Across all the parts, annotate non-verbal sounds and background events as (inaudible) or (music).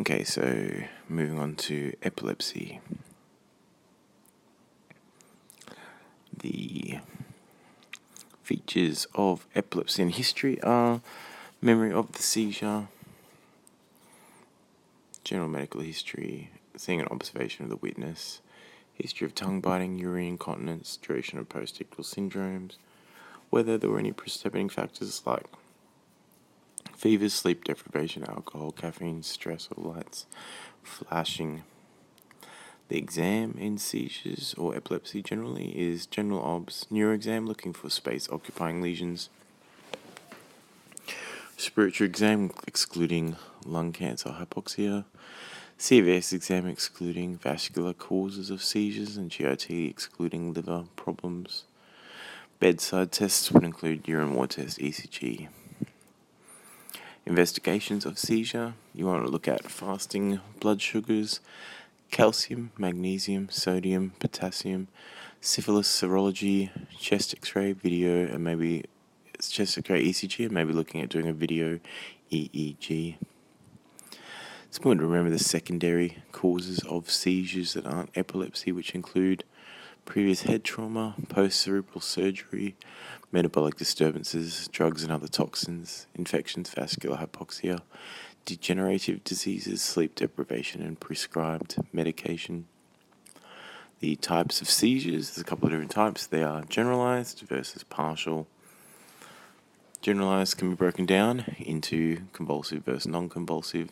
Okay, so moving on to epilepsy. The features of epilepsy in history are memory of the seizure, general medical history, seeing an observation of the witness, history of tongue biting, urine incontinence, duration of post-ictal syndromes, whether there were any precipitating factors like fevers, sleep deprivation, alcohol, caffeine, stress, or lights, flashing. The exam in seizures or epilepsy generally is general obs, neuroexam looking for space occupying lesions, Respiratory exam excluding lung cancer, hypoxia, CVS exam excluding vascular causes of seizures, and GIT excluding liver problems. Bedside tests would include urine water test, ECG. Investigations of seizure, you want to look at fasting blood sugars, calcium, magnesium, sodium, potassium, syphilis serology, chest x ray, video, and maybe it's chest x ray ECG, and maybe looking at doing a video EEG. It's important to remember the secondary causes of seizures that aren't epilepsy, which include previous head trauma, post cerebral surgery, metabolic disturbances, drugs and other toxins, infections, vascular hypoxia, degenerative diseases, sleep deprivation, and prescribed medication. The types of seizures, there's a couple of different types. They are generalized versus partial. Generalized can be broken down into convulsive versus non convulsive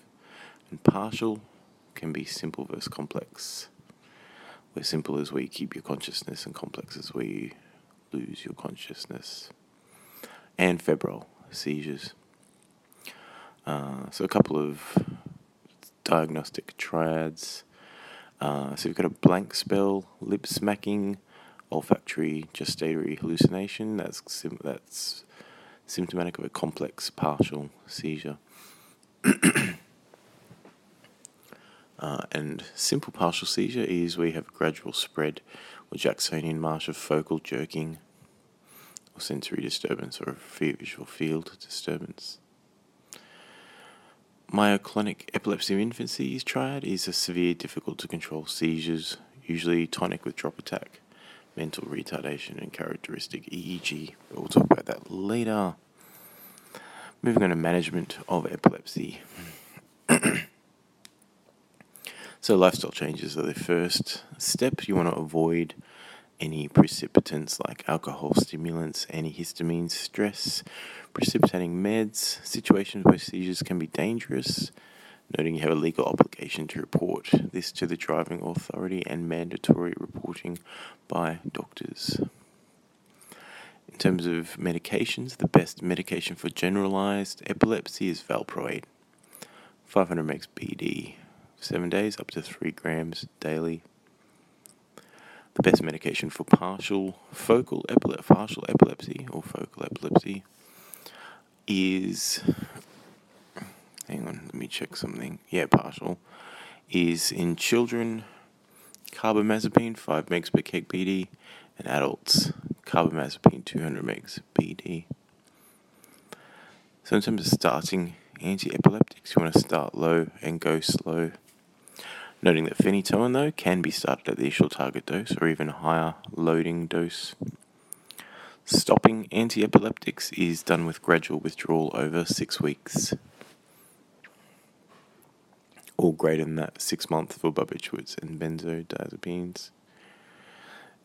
and partial can be simple versus complex. Where simple is where you keep your consciousness, and complex is where you lose your consciousness. And febrile seizures. Uh, so, a couple of diagnostic triads. Uh, so, you've got a blank spell, lip smacking, olfactory gustatory hallucination. That's, sim- that's symptomatic of a complex partial seizure. (clears throat) Uh, and simple partial seizure is where you have a gradual spread or Jacksonian march of focal jerking or sensory disturbance or a visual field disturbance. Myoclonic epilepsy of infancy triad is a severe, difficult to control seizures, usually tonic with drop attack, mental retardation, and characteristic EEG. But we'll talk about that later. Moving on to management of epilepsy. So, lifestyle changes are the first step. You want to avoid any precipitants like alcohol, stimulants, antihistamines, stress, precipitating meds, situations where seizures can be dangerous. Noting you have a legal obligation to report this to the driving authority and mandatory reporting by doctors. In terms of medications, the best medication for generalized epilepsy is valproate, 500 mg BD seven days, up to three grams daily. The best medication for partial focal epilepsy, partial epilepsy or focal epilepsy is. Hang on, let me check something. Yeah, partial is in children carbamazepine 5 mg per kg BD and adults carbamazepine 200 mg BD. So in terms of starting anti-epileptics, you want to start low and go slow. Noting that phenytoin, though, can be started at the initial target dose or even higher loading dose. Stopping anti epileptics is done with gradual withdrawal over six weeks, or greater than that, six months for barbiturates and benzodiazepines.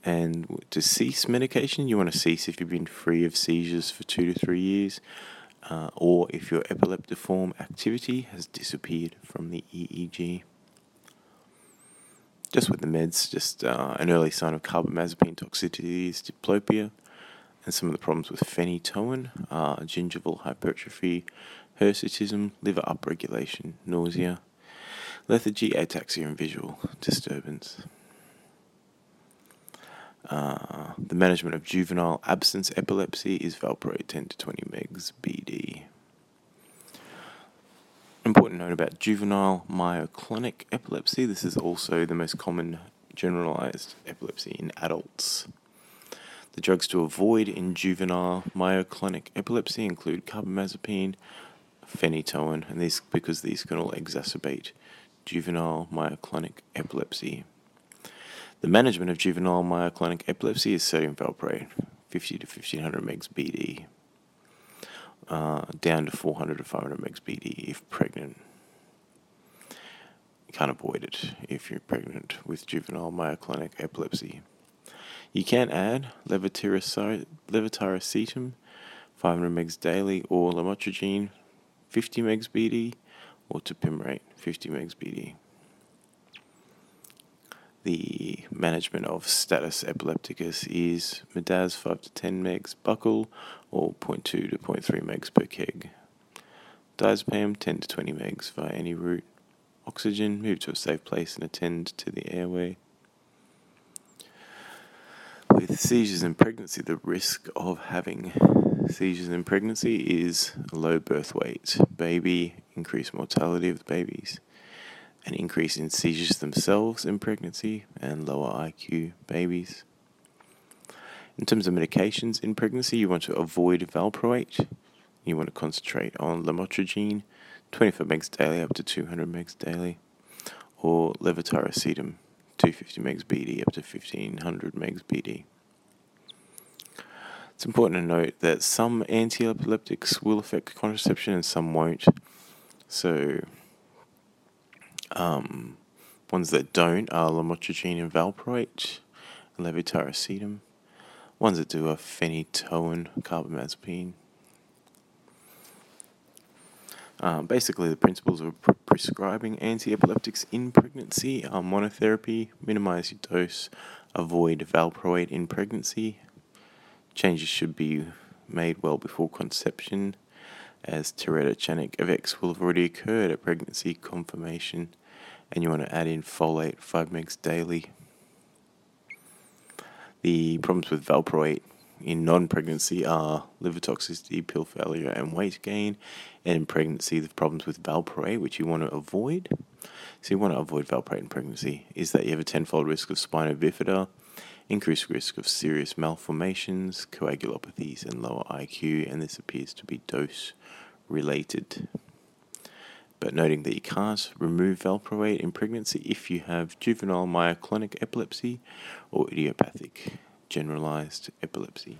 And to cease medication, you want to cease if you've been free of seizures for two to three years, uh, or if your epileptiform activity has disappeared from the EEG just with the meds, just uh, an early sign of carbamazepine toxicity is diplopia, and some of the problems with phenytoin are gingival hypertrophy, hirsutism, liver upregulation, nausea, lethargy, ataxia, and visual disturbance. Uh, the management of juvenile absence epilepsy is valproate 10 to 20 megs BD note about juvenile myoclonic epilepsy this is also the most common generalized epilepsy in adults. The drugs to avoid in juvenile myoclonic epilepsy include carbamazepine, phenytoin, and these because these can all exacerbate juvenile myoclonic epilepsy. The management of juvenile myoclonic epilepsy is sodium valproate, 50 to 1500 mg BD, uh, down to 400 to 500 mg BD if pregnant. You can't avoid it if you're pregnant with juvenile myoclonic epilepsy. You can add levetiracetam, 500 mg daily, or lamotrigine, 50 mg BD, or topiramate, 50 mg BD. The management of status epilepticus is Midaz 5 to 10 mg buccal or 0.2 to 0.3 mg per keg. Diazepam 10 to 20 mg via any route. Oxygen, move to a safe place and attend to the airway. With seizures in pregnancy, the risk of having seizures in pregnancy is low birth weight, baby, increased mortality of the babies, an increase in seizures themselves in pregnancy, and lower IQ babies. In terms of medications in pregnancy, you want to avoid valproate. You want to concentrate on lamotrigine, 24 mg daily up to 200 mg daily, or levetiracetam, 250 mg BD up to 1500 mg BD. It's important to note that some anti epileptics will affect contraception and some won't. So, um, ones that don't are lamotrigine and valproate, levetiracetam. Ones that do are phenytoin, carbamazepine. Um, basically, the principles of pre- prescribing anti epileptics in pregnancy are monotherapy, minimize your dose, avoid valproate in pregnancy. Changes should be made well before conception, as teratogenic effects will have already occurred at pregnancy confirmation, and you want to add in folate 5 mg daily. The problems with valproate in non pregnancy are liver toxicity, pill failure, and weight gain. And in pregnancy, the problems with valproate, which you want to avoid. So, you want to avoid valproate in pregnancy, is that you have a tenfold risk of spina bifida, increased risk of serious malformations, coagulopathies, and lower IQ, and this appears to be dose related. But noting that you can't remove valproate in pregnancy if you have juvenile myoclonic epilepsy or idiopathic generalized epilepsy.